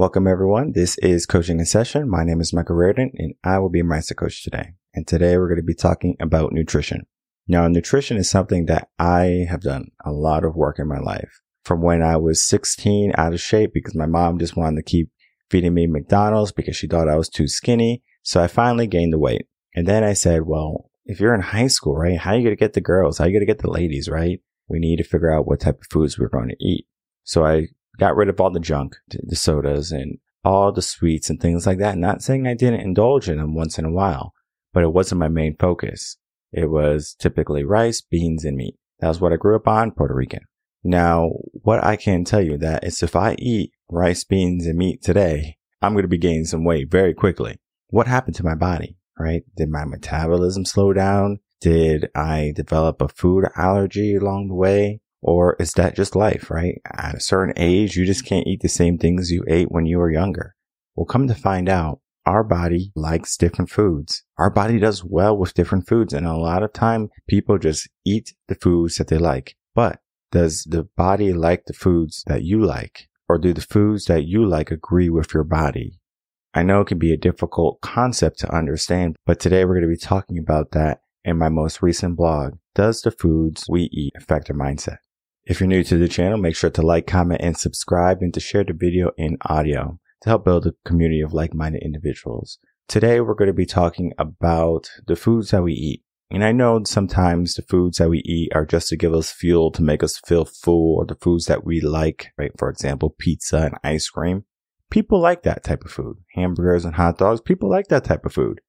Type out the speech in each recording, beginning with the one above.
Welcome everyone. This is Coaching in Session. My name is Michael Rearden and I will be your mindset coach today. And today we're going to be talking about nutrition. Now, nutrition is something that I have done a lot of work in my life from when I was 16 out of shape because my mom just wanted to keep feeding me McDonald's because she thought I was too skinny. So I finally gained the weight. And then I said, well, if you're in high school, right? How are you going to get the girls? How are you going to get the ladies, right? We need to figure out what type of foods we're going to eat. So I got rid of all the junk, the sodas and all the sweets and things like that. Not saying I didn't indulge in them once in a while, but it wasn't my main focus. It was typically rice, beans, and meat. That was what I grew up on, Puerto Rican. Now, what I can tell you that is if I eat rice, beans, and meat today, I'm going to be gaining some weight very quickly. What happened to my body, right? Did my metabolism slow down? Did I develop a food allergy along the way? Or is that just life, right? At a certain age, you just can't eat the same things you ate when you were younger. Well, come to find out, our body likes different foods. Our body does well with different foods. And a lot of time people just eat the foods that they like. But does the body like the foods that you like? Or do the foods that you like agree with your body? I know it can be a difficult concept to understand, but today we're going to be talking about that in my most recent blog. Does the foods we eat affect our mindset? If you're new to the channel, make sure to like, comment, and subscribe and to share the video and audio to help build a community of like-minded individuals. Today, we're going to be talking about the foods that we eat. And I know sometimes the foods that we eat are just to give us fuel to make us feel full or the foods that we like, right? For example, pizza and ice cream. People like that type of food. Hamburgers and hot dogs. People like that type of food.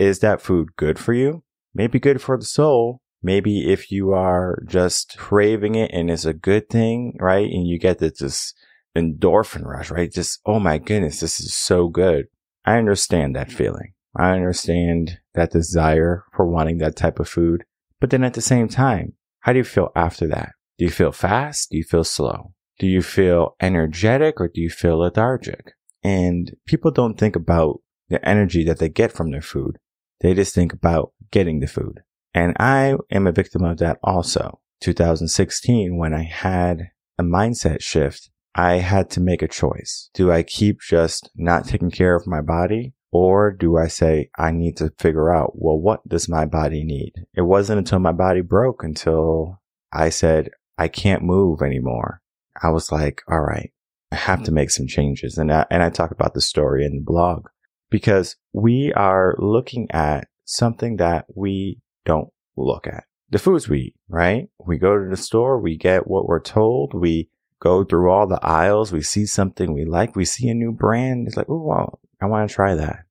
Is that food good for you? Maybe good for the soul, maybe if you are just craving it and it's a good thing, right? And you get this endorphin rush, right? Just, oh my goodness, this is so good. I understand that feeling. I understand that desire for wanting that type of food. But then at the same time, how do you feel after that? Do you feel fast? Do you feel slow? Do you feel energetic or do you feel lethargic? And people don't think about the energy that they get from their food. They just think about getting the food. And I am a victim of that also. 2016, when I had a mindset shift, I had to make a choice. Do I keep just not taking care of my body? Or do I say, I need to figure out, well, what does my body need? It wasn't until my body broke until I said, I can't move anymore. I was like, all right, I have to make some changes. And I, and I talk about the story in the blog because we are looking at something that we don't look at. The foods we eat, right? We go to the store, we get what we're told, we go through all the aisles, we see something we like, we see a new brand, it's like, oh, well, I want to try that.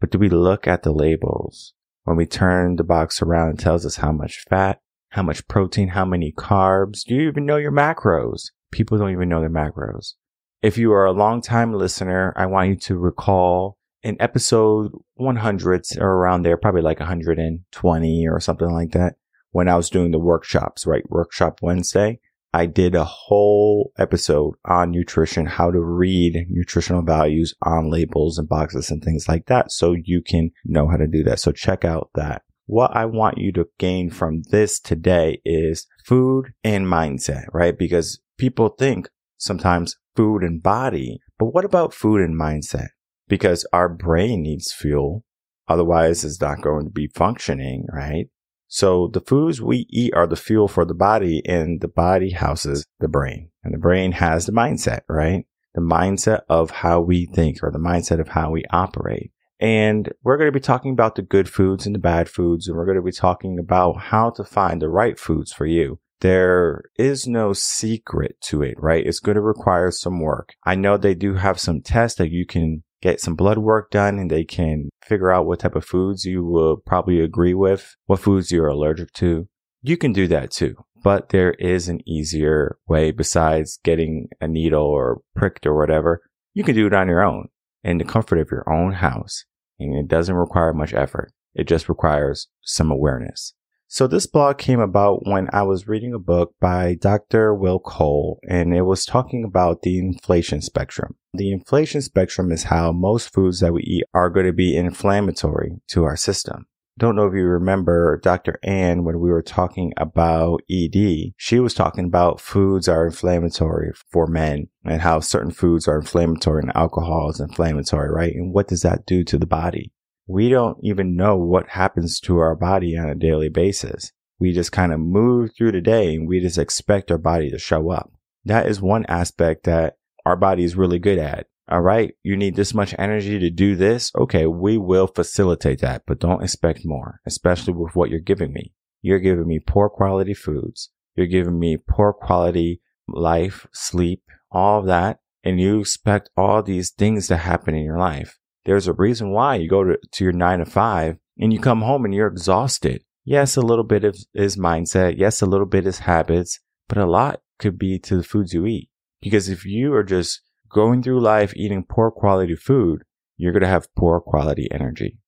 But do we look at the labels? When we turn the box around, it tells us how much fat, how much protein, how many carbs. Do you even know your macros? People don't even know their macros. If you are a long time listener, I want you to recall in episode 100 or around there, probably like 120 or something like that, when I was doing the workshops, right? Workshop Wednesday, I did a whole episode on nutrition, how to read nutritional values on labels and boxes and things like that. So you can know how to do that. So check out that. What I want you to gain from this today is food and mindset, right? Because people think sometimes food and body, but what about food and mindset? Because our brain needs fuel. Otherwise, it's not going to be functioning, right? So the foods we eat are the fuel for the body and the body houses the brain and the brain has the mindset, right? The mindset of how we think or the mindset of how we operate. And we're going to be talking about the good foods and the bad foods. And we're going to be talking about how to find the right foods for you. There is no secret to it, right? It's going to require some work. I know they do have some tests that you can get some blood work done and they can figure out what type of foods you will probably agree with, what foods you're allergic to. You can do that too. But there is an easier way besides getting a needle or pricked or whatever. You can do it on your own in the comfort of your own house. And it doesn't require much effort. It just requires some awareness. So this blog came about when I was reading a book by Dr. Will Cole, and it was talking about the inflammation spectrum. The inflammation spectrum is how most foods that we eat are going to be inflammatory to our system. don't know if you remember Dr. Ann when we were talking about ED. She was talking about foods are inflammatory for men and how certain foods are inflammatory and alcohol is inflammatory, right? And what does that do to the body? We don't even know what happens to our body on a daily basis. We just kind of move through the day and we just expect our body to show up. That is one aspect that our body is really good at all right, you need this much energy to do this. Okay, we will facilitate that, but don't expect more, especially with what you're giving me. You're giving me poor quality foods. You're giving me poor quality life, sleep, all of that. And you expect all these things to happen in your life. There's a reason why you go to, to your nine to five and you come home and you're exhausted. Yes, a little bit of is mindset. Yes, a little bit is habits, but a lot could be to the foods you eat. Because if you are just going through life eating poor quality food, you're going to have poor quality energy.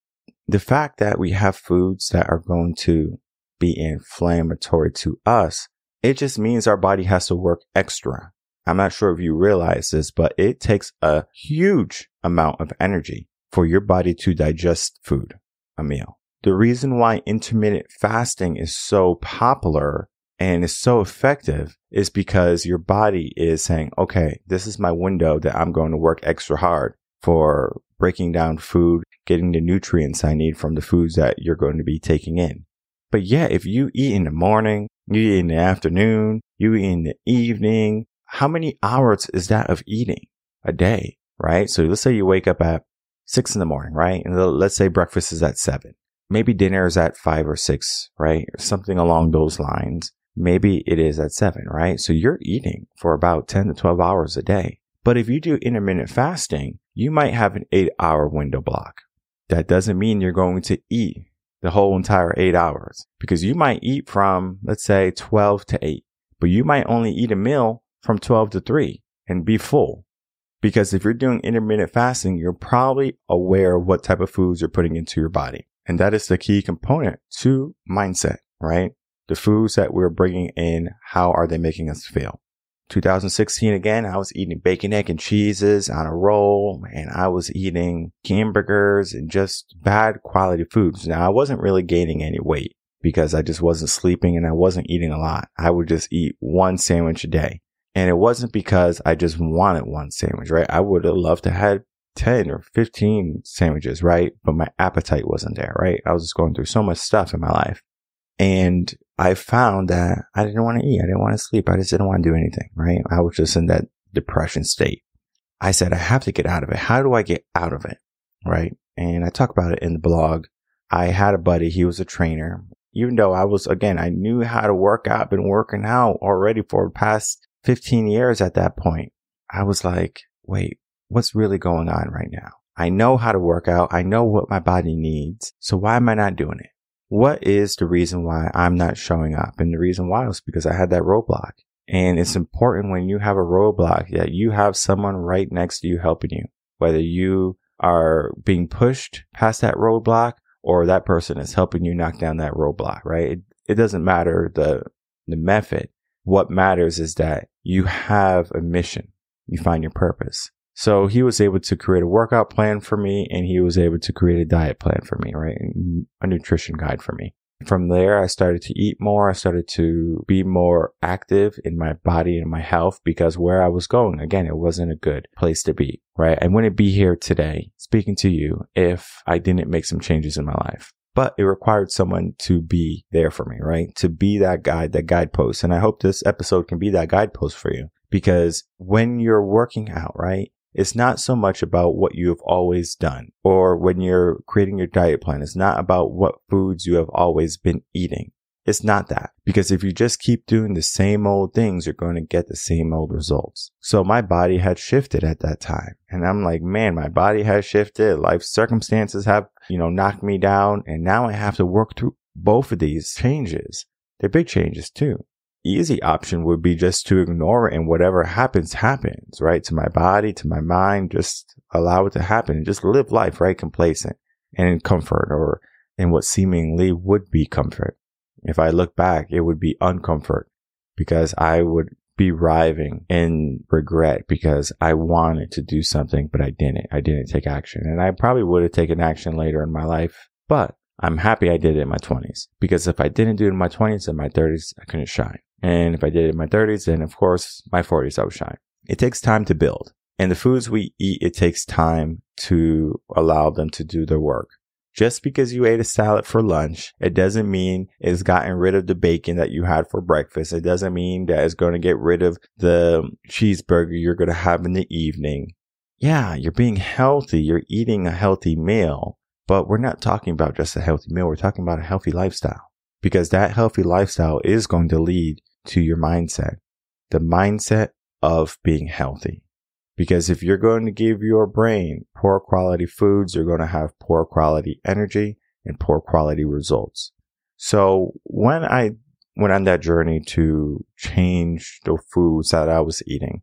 The fact that we have foods that are going to be inflammatory to us, it just means our body has to work extra. I'm not sure if you realize this, but it takes a huge amount of energy for your body to digest food, a meal. The reason why intermittent fasting is so popular and is so effective is because your body is saying, okay, this is my window that I'm going to work extra hard for breaking down food, getting the nutrients I need from the foods that you're going to be taking in. But yeah, if you eat in the morning, you eat in the afternoon, you eat in the evening, how many hours is that of eating a day, right? So let's say you wake up at six in the morning, right? And let's say breakfast is at seven. Maybe dinner is at five or six, right? Something along those lines maybe it is at seven, right? So you're eating for about 10 to 12 hours a day. But if you do intermittent fasting, you might have an eight hour window block. That doesn't mean you're going to eat the whole entire eight hours because you might eat from, let's say 12 to eight, but you might only eat a meal from 12 to three and be full. Because if you're doing intermittent fasting, you're probably aware of what type of foods you're putting into your body. And that is the key component to mindset, right? the foods that we're bringing in, how are they making us feel? 2016 again, I was eating bacon, egg, and cheeses on a roll, and I was eating hamburgers and just bad quality foods. Now, I wasn't really gaining any weight because I just wasn't sleeping and I wasn't eating a lot. I would just eat one sandwich a day. And it wasn't because I just wanted one sandwich, right? I would have loved to have 10 or 15 sandwiches, right? But my appetite wasn't there, right? I was just going through so much stuff in my life. And I found that I didn't want to eat. I didn't want to sleep. I just didn't want to do anything, right? I was just in that depression state. I said, I have to get out of it. How do I get out of it? Right. And I talk about it in the blog. I had a buddy. He was a trainer. Even though I was, again, I knew how to work out, been working out already for the past 15 years at that point. I was like, wait, what's really going on right now? I know how to work out. I know what my body needs. So why am I not doing it? what is the reason why I'm not showing up? And the reason why was because I had that roadblock. And it's important when you have a roadblock that you have someone right next to you helping you, whether you are being pushed past that roadblock or that person is helping you knock down that roadblock, right? It, it doesn't matter the, the method. What matters is that you have a mission. You find your purpose. So he was able to create a workout plan for me and he was able to create a diet plan for me, right? A nutrition guide for me. From there, I started to eat more. I started to be more active in my body and my health because where I was going, again, it wasn't a good place to be, right? I wouldn't be here today speaking to you if I didn't make some changes in my life. But it required someone to be there for me, right? To be that guide, that guidepost. And I hope this episode can be that guidepost for you because when you're working out, right? It's not so much about what you have always done or when you're creating your diet plan. It's not about what foods you have always been eating. It's not that because if you just keep doing the same old things, you're going to get the same old results. So my body had shifted at that time. And I'm like, man, my body has shifted. Life circumstances have, you know, knocked me down. And now I have to work through both of these changes. They're big changes too easy option would be just to ignore it and whatever happens, happens, right? To my body, to my mind, just allow it to happen and just live life, right? Complacent and in comfort or in what seemingly would be comfort. If I look back, it would be uncomfort because I would be writhing in regret because I wanted to do something, but I didn't. I didn't take action and I probably would have taken action later in my life, but I'm happy I did it in my 20s because if I didn't do it in my 20s, and my 30s, I couldn't shine. And if I did it in my 30s, then of course, my 40s, I would shine. It takes time to build. And the foods we eat, it takes time to allow them to do their work. Just because you ate a salad for lunch, it doesn't mean it's gotten rid of the bacon that you had for breakfast. It doesn't mean that it's going to get rid of the cheeseburger you're going to have in the evening. Yeah, you're being healthy. You're eating a healthy meal, but we're not talking about just a healthy meal. We're talking about a healthy lifestyle because that healthy lifestyle is going to lead to your mindset, the mindset of being healthy. Because if you're going to give your brain poor quality foods, you're going to have poor quality energy and poor quality results. So when I went on that journey to change the foods that I was eating,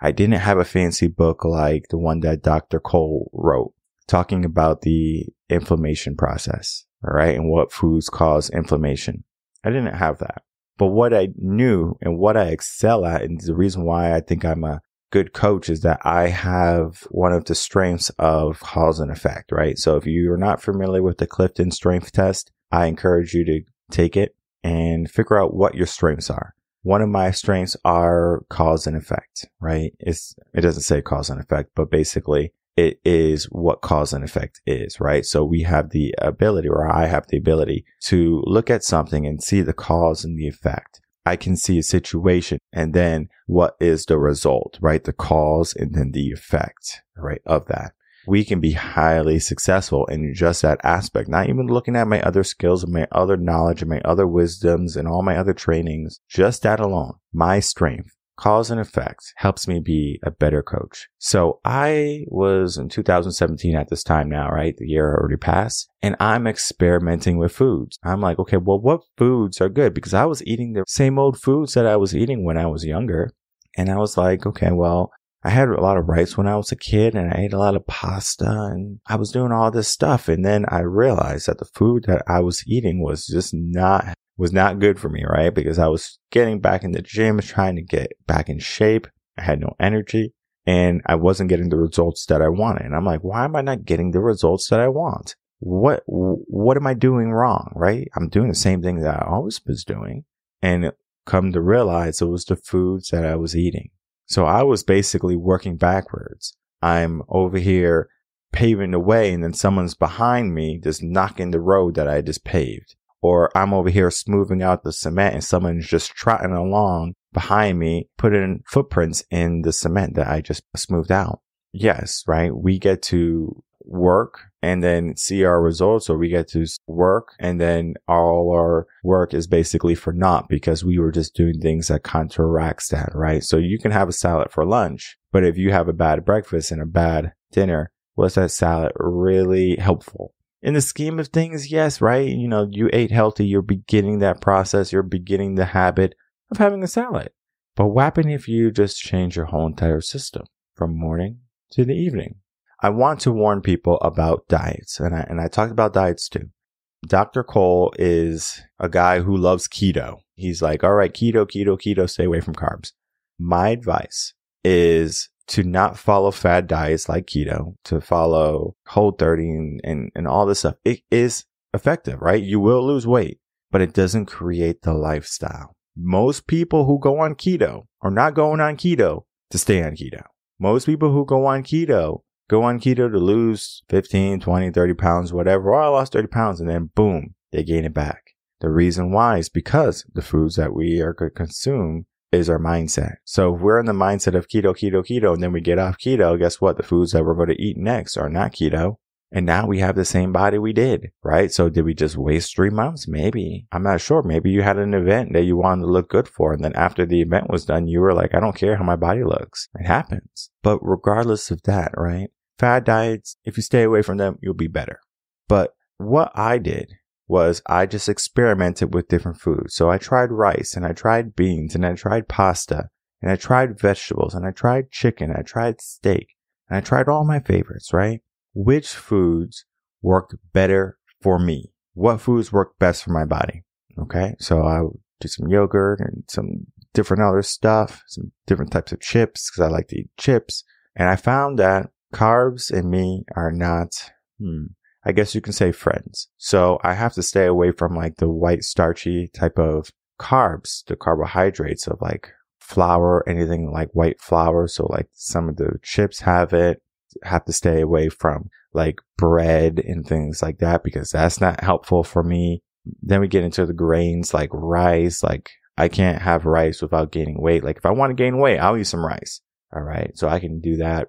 I didn't have a fancy book like the one that Dr. Cole wrote talking about the inflammation process, all right, and what foods cause inflammation. I didn't have that. But what I knew and what I excel at, and the reason why I think I'm a good coach is that I have one of the strengths of cause and effect, right? So if you're not familiar with the Clifton strength test, I encourage you to take it and figure out what your strengths are. One of my strengths are cause and effect, right? It's, it doesn't say cause and effect, but basically it is what cause and effect is, right? So we have the ability, or I have the ability to look at something and see the cause and the effect. I can see a situation and then what is the result, right? The cause and then the effect, right? Of that. We can be highly successful in just that aspect, not even looking at my other skills and my other knowledge and my other wisdoms and all my other trainings. Just that alone, my strength cause and effect helps me be a better coach. So I was in 2017 at this time now, right? The year already passed and I'm experimenting with foods. I'm like, okay, well, what foods are good? Because I was eating the same old foods that I was eating when I was younger. And I was like, okay, well, I had a lot of rice when I was a kid and I ate a lot of pasta and I was doing all this stuff. And then I realized that the food that I was eating was just not was not good for me, right? Because I was getting back in the gym, trying to get back in shape. I had no energy and I wasn't getting the results that I wanted. And I'm like, why am I not getting the results that I want? What, what am I doing wrong? Right? I'm doing the same thing that I always was doing and come to realize it was the foods that I was eating. So I was basically working backwards. I'm over here paving the way and then someone's behind me just knocking the road that I just paved or I'm over here smoothing out the cement and someone's just trotting along behind me, putting footprints in the cement that I just smoothed out. Yes, right. We get to work and then see our results or we get to work and then all our work is basically for naught because we were just doing things that counteracts that, right? So you can have a salad for lunch, but if you have a bad breakfast and a bad dinner, was that salad really helpful? In the scheme of things, yes, right? You know, you ate healthy, you're beginning that process, you're beginning the habit of having a salad. But what happens if you just change your whole entire system from morning to the evening? I want to warn people about diets, and I, and I talked about diets too. Dr. Cole is a guy who loves keto. He's like, all right, keto, keto, keto, stay away from carbs. My advice is to not follow fad diets like keto, to follow whole 30 and, and, and all this stuff. It is effective, right? You will lose weight, but it doesn't create the lifestyle. Most people who go on keto are not going on keto to stay on keto. Most people who go on keto go on keto to lose 15, 20, 30 pounds, whatever. Oh, I lost 30 pounds and then boom, they gain it back. The reason why is because the foods that we are going to consume is our mindset. So if we're in the mindset of keto, keto, keto, and then we get off keto, guess what? The foods that we're going to eat next are not keto. And now we have the same body we did, right? So did we just waste three months? Maybe. I'm not sure. Maybe you had an event that you wanted to look good for. And then after the event was done, you were like, I don't care how my body looks. It happens. But regardless of that, right? Fad diets, if you stay away from them, you'll be better. But what I did was I just experimented with different foods. So I tried rice and I tried beans and I tried pasta and I tried vegetables and I tried chicken. I tried steak and I tried all my favorites, right? Which foods worked better for me? What foods work best for my body? Okay. So I would do some yogurt and some different other stuff, some different types of chips because I like to eat chips. And I found that carbs and me are not, hmm, I guess you can say friends. So I have to stay away from like the white starchy type of carbs, the carbohydrates of like flour, anything like white flour. So like some of the chips have it. Have to stay away from like bread and things like that because that's not helpful for me. Then we get into the grains like rice. Like I can't have rice without gaining weight. Like if I want to gain weight, I'll eat some rice. All right. So I can do that.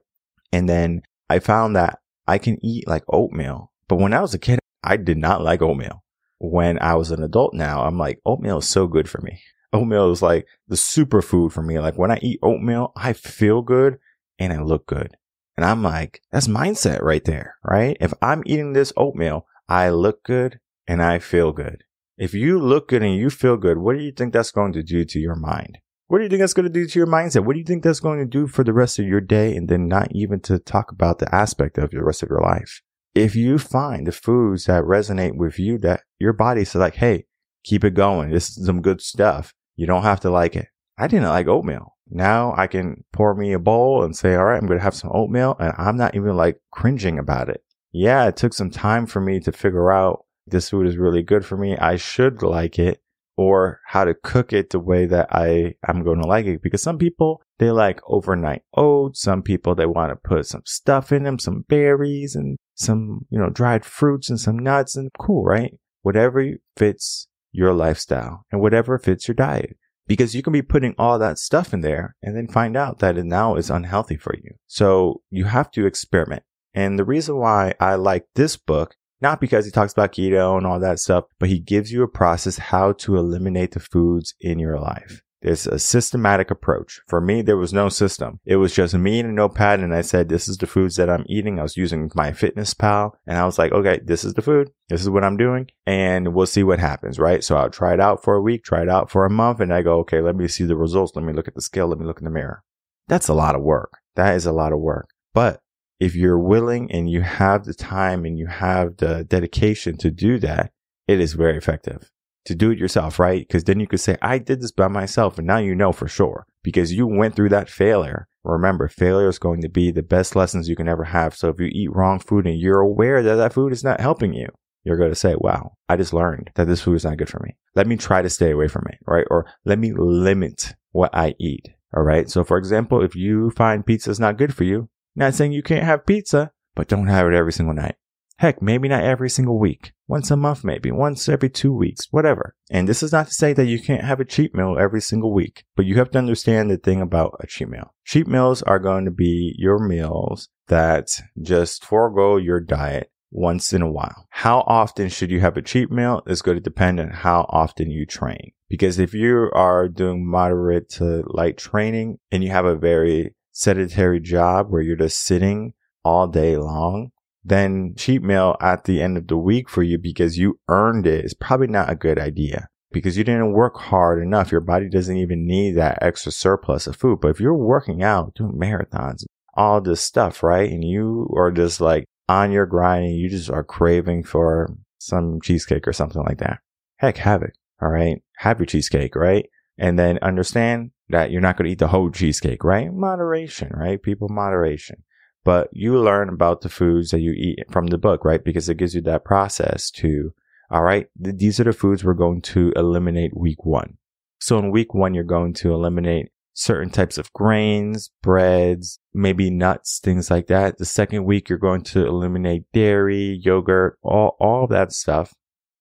And then I found that I can eat like oatmeal. But when I was a kid, I did not like oatmeal. When I was an adult now, I'm like, oatmeal is so good for me oatmeal is like the superfood for me. Like when I eat oatmeal, I feel good and I look good. And I'm like, that's mindset right there, right? If I'm eating this oatmeal, I look good and I feel good. If you look good and you feel good, what do you think that's going to do to your mind? What do you think that's going to do to your mindset? What do you think that's going to do for the rest of your day? And then not even to talk about the aspect of the rest of your life. If you find the foods that resonate with you, that your body says like, Hey, keep it going. This is some good stuff. You don't have to like it. I didn't like oatmeal. Now I can pour me a bowl and say, all right, I'm going to have some oatmeal and I'm not even like cringing about it. Yeah, it took some time for me to figure out this food is really good for me. I should like it or how to cook it the way that I am going to like it. Because some people, they like overnight oats. Some people, they want to put some stuff in them, some berries and some, you know, dried fruits and some nuts and cool, right? Whatever fits your lifestyle and whatever fits your diet. Because you can be putting all that stuff in there and then find out that it now is unhealthy for you. So you have to experiment. And the reason why I like this book, not because he talks about keto and all that stuff, but he gives you a process how to eliminate the foods in your life. There's a systematic approach. For me, there was no system. It was just me and a notepad. And I said, this is the foods that I'm eating. I was using MyFitnessPal and I was like, okay, this is the food. This is what I'm doing and we'll see what happens. Right. So I'll try it out for a week, try it out for a month. And I go, okay, let me see the results. Let me look at the scale. Let me look in the mirror. That's a lot of work. That is a lot of work. But if you're willing and you have the time and you have the dedication to do that, it is very effective to do it yourself, right? Because then you could say, I did this by myself. And now you know for sure because you went through that failure. Remember, failure is going to be the best lessons you can ever have. So if you eat wrong food and you're aware that that food is not helping you, you're going to say, wow, I just learned that this food is not good for me. Let me try to stay away from it, right? Or let me limit what I eat. All right. So for example, if you find pizza is not good for you, not saying you can't have pizza, but don't have it every single night. Heck, maybe not every single week. Once a month, maybe. Once every two weeks. Whatever. And this is not to say that you can't have a cheat meal every single week, but you have to understand the thing about a cheat meal. Cheat meals are going to be your meals that just forego your diet once in a while. How often should you have a cheat meal is going to depend on how often you train. Because if you are doing moderate to light training and you have a very sedentary job where you're just sitting all day long, then cheat meal at the end of the week for you because you earned it is probably not a good idea because you didn't work hard enough. Your body doesn't even need that extra surplus of food. But if you're working out, doing marathons, all this stuff, right? And you are just like on your grind and you just are craving for some cheesecake or something like that. Heck, have it. All right. Have your cheesecake, right? And then understand that you're not going to eat the whole cheesecake, right? Moderation, right? People, moderation but you learn about the foods that you eat from the book, right? Because it gives you that process to, all right, th- these are the foods we're going to eliminate week one. So in week one, you're going to eliminate certain types of grains, breads, maybe nuts, things like that. The second week, you're going to eliminate dairy, yogurt, all, all that stuff.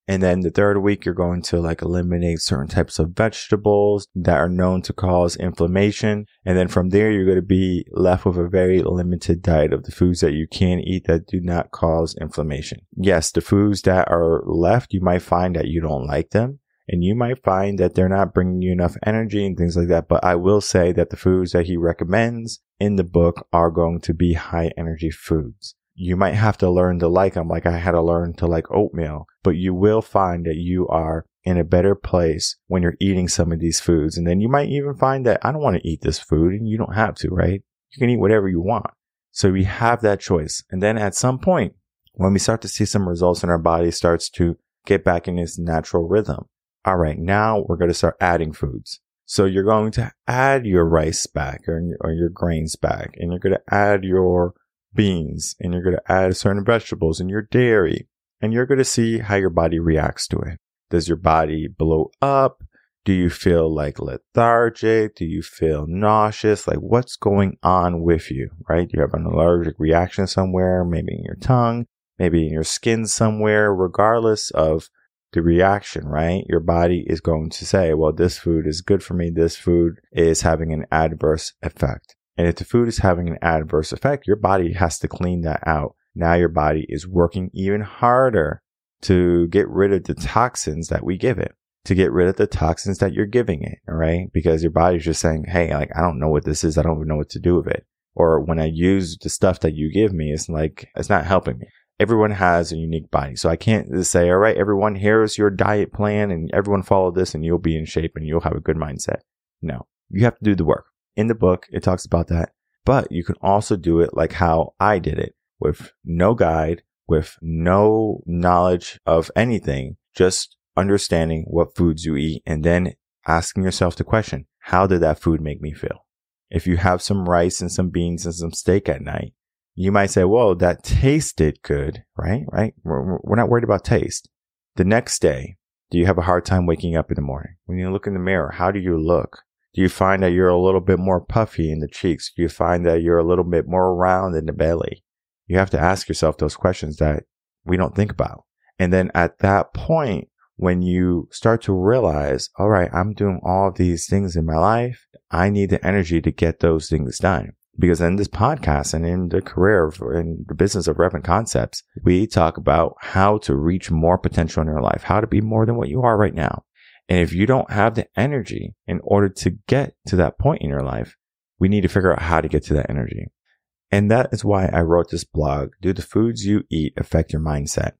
And then the third week, you're going to like eliminate certain types of vegetables that are known to cause inflammation. And then from there, you're going to be left with a very limited diet of the foods that you can eat that do not cause inflammation. Yes, the foods that are left, you might find that you don't like them and you might find that they're not bringing you enough energy and things like that. But I will say that the foods that he recommends in the book are going to be high energy foods you might have to learn to like them like I had to learn to like oatmeal, but you will find that you are in a better place when you're eating some of these foods. And then you might even find that I don't want to eat this food and you don't have to, right? You can eat whatever you want. So we have that choice. And then at some point, when we start to see some results and our body starts to get back in its natural rhythm. All right. Now we're going to start adding foods. So you're going to add your rice back or, or your grains back and you're going to add your beans and you're going to add certain vegetables and your dairy and you're going to see how your body reacts to it. Does your body blow up? Do you feel like lethargic? Do you feel nauseous? Like what's going on with you, right? You have an allergic reaction somewhere, maybe in your tongue, maybe in your skin somewhere, regardless of the reaction, right? Your body is going to say, well, this food is good for me. This food is having an adverse effect. And if the food is having an adverse effect, your body has to clean that out. Now your body is working even harder to get rid of the toxins that we give it, to get rid of the toxins that you're giving it. All right. Because your body's just saying, Hey, like, I don't know what this is. I don't even know what to do with it. Or when I use the stuff that you give me, it's like, it's not helping me everyone has a unique body. So I can't just say, all right, everyone, here's your diet plan and everyone follow this and you'll be in shape and you'll have a good mindset. No, you have to do the work. In the book, it talks about that, but you can also do it like how I did it with no guide, with no knowledge of anything, just understanding what foods you eat and then asking yourself the question, how did that food make me feel? If you have some rice and some beans and some steak at night, you might say, "Whoa, that tasted good, right? Right? We're, we're not worried about taste." The next day, do you have a hard time waking up in the morning? When you look in the mirror, how do you look? Do you find that you're a little bit more puffy in the cheeks? Do you find that you're a little bit more round in the belly? You have to ask yourself those questions that we don't think about. And then at that point, when you start to realize, all right, I'm doing all of these things in my life. I need the energy to get those things done. Because in this podcast and in the career of, in the business of Reven Concepts, we talk about how to reach more potential in your life, how to be more than what you are right now. And if you don't have the energy in order to get to that point in your life, we need to figure out how to get to that energy. And that is why I wrote this blog. Do the foods you eat affect your mindset?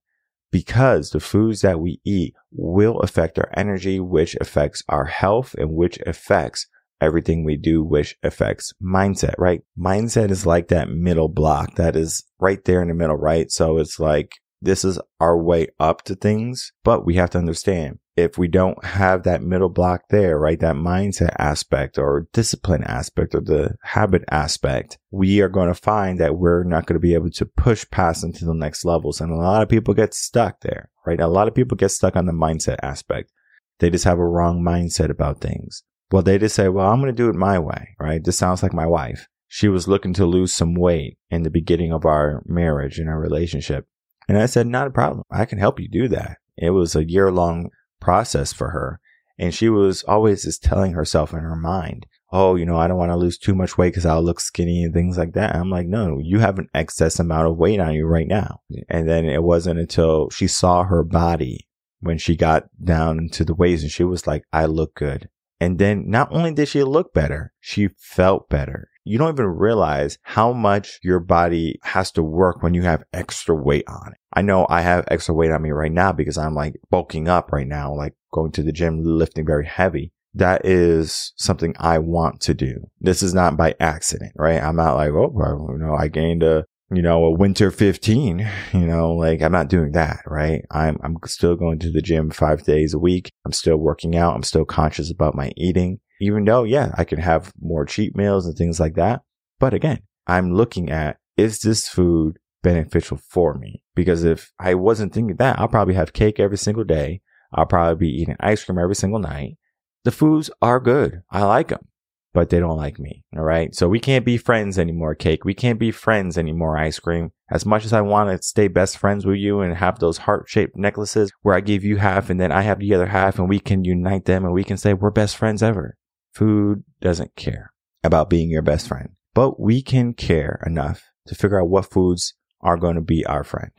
Because the foods that we eat will affect our energy, which affects our health and which affects everything we do, which affects mindset, right? Mindset is like that middle block that is right there in the middle, right? So it's like, this is our way up to things, but we have to understand if we don't have that middle block there, right? That mindset aspect or discipline aspect or the habit aspect, we are going to find that we're not going to be able to push past into the next levels. And a lot of people get stuck there, right? A lot of people get stuck on the mindset aspect. They just have a wrong mindset about things. Well, they just say, well, I'm going to do it my way, right? This sounds like my wife. She was looking to lose some weight in the beginning of our marriage and our relationship. And I said, not a problem. I can help you do that. It was a year long process for her. And she was always just telling herself in her mind, oh, you know, I don't want to lose too much weight because I'll look skinny and things like that. I'm like, no, you have an excess amount of weight on you right now. And then it wasn't until she saw her body when she got down to the waist and she was like, I look good. And then not only did she look better, she felt better. You don't even realize how much your body has to work when you have extra weight on. I know I have extra weight on me right now because I'm like bulking up right now, like going to the gym, lifting very heavy. That is something I want to do. This is not by accident, right? I'm not like, oh, well, you know, I gained a you know, a winter 15, you know, like I'm not doing that, right? I'm, I'm still going to the gym five days a week. I'm still working out. I'm still conscious about my eating, even though, yeah, I can have more cheat meals and things like that. But again, I'm looking at, is this food beneficial for me? Because if I wasn't thinking that, I'll probably have cake every single day. I'll probably be eating ice cream every single night. The foods are good. I like them but they don't like me. All right. So we can't be friends anymore, cake. We can't be friends anymore, ice cream. As much as I want to stay best friends with you and have those heart shaped necklaces where I give you half and then I have the other half and we can unite them and we can say we're best friends ever. Food doesn't care about being your best friend, but we can care enough to figure out what foods are going to be our friend.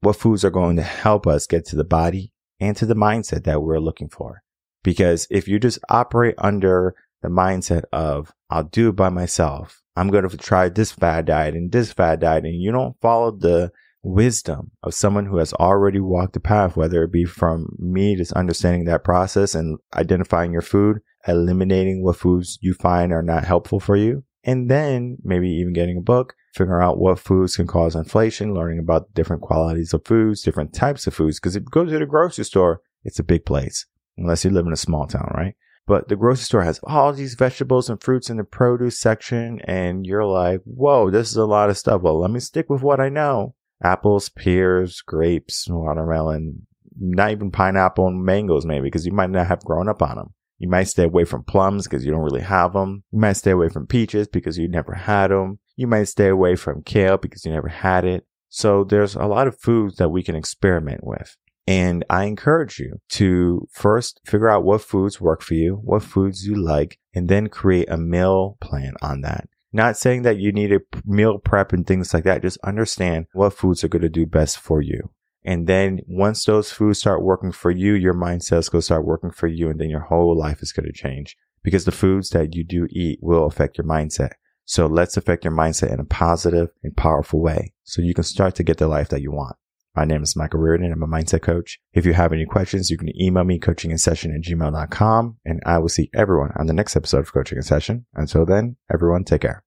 What foods are going to help us get to the body and to the mindset that we're looking for. Because if you just operate under the mindset of I'll do it by myself. I'm going to try this fad diet and this fad diet. And you don't follow the wisdom of someone who has already walked the path, whether it be from me just understanding that process and identifying your food, eliminating what foods you find are not helpful for you. And then maybe even getting a book, figuring out what foods can cause inflammation, learning about different qualities of foods, different types of foods. Cause if you go to the grocery store, it's a big place unless you live in a small town, right? But the grocery store has all these vegetables and fruits in the produce section. And you're like, whoa, this is a lot of stuff. Well, let me stick with what I know. Apples, pears, grapes, watermelon, not even pineapple and mangoes, maybe, because you might not have grown up on them. You might stay away from plums because you don't really have them. You might stay away from peaches because you never had them. You might stay away from kale because you never had it. So there's a lot of foods that we can experiment with. And I encourage you to first figure out what foods work for you, what foods you like, and then create a meal plan on that. Not saying that you need a meal prep and things like that. Just understand what foods are going to do best for you. And then once those foods start working for you, your mindset is going to start working for you. And then your whole life is going to change because the foods that you do eat will affect your mindset. So let's affect your mindset in a positive and powerful way so you can start to get the life that you want. My name is Michael Rearden. I'm a mindset coach. If you have any questions, you can email me coaching in session at gmail.com and I will see everyone on the next episode of coaching in session. Until then, everyone take care.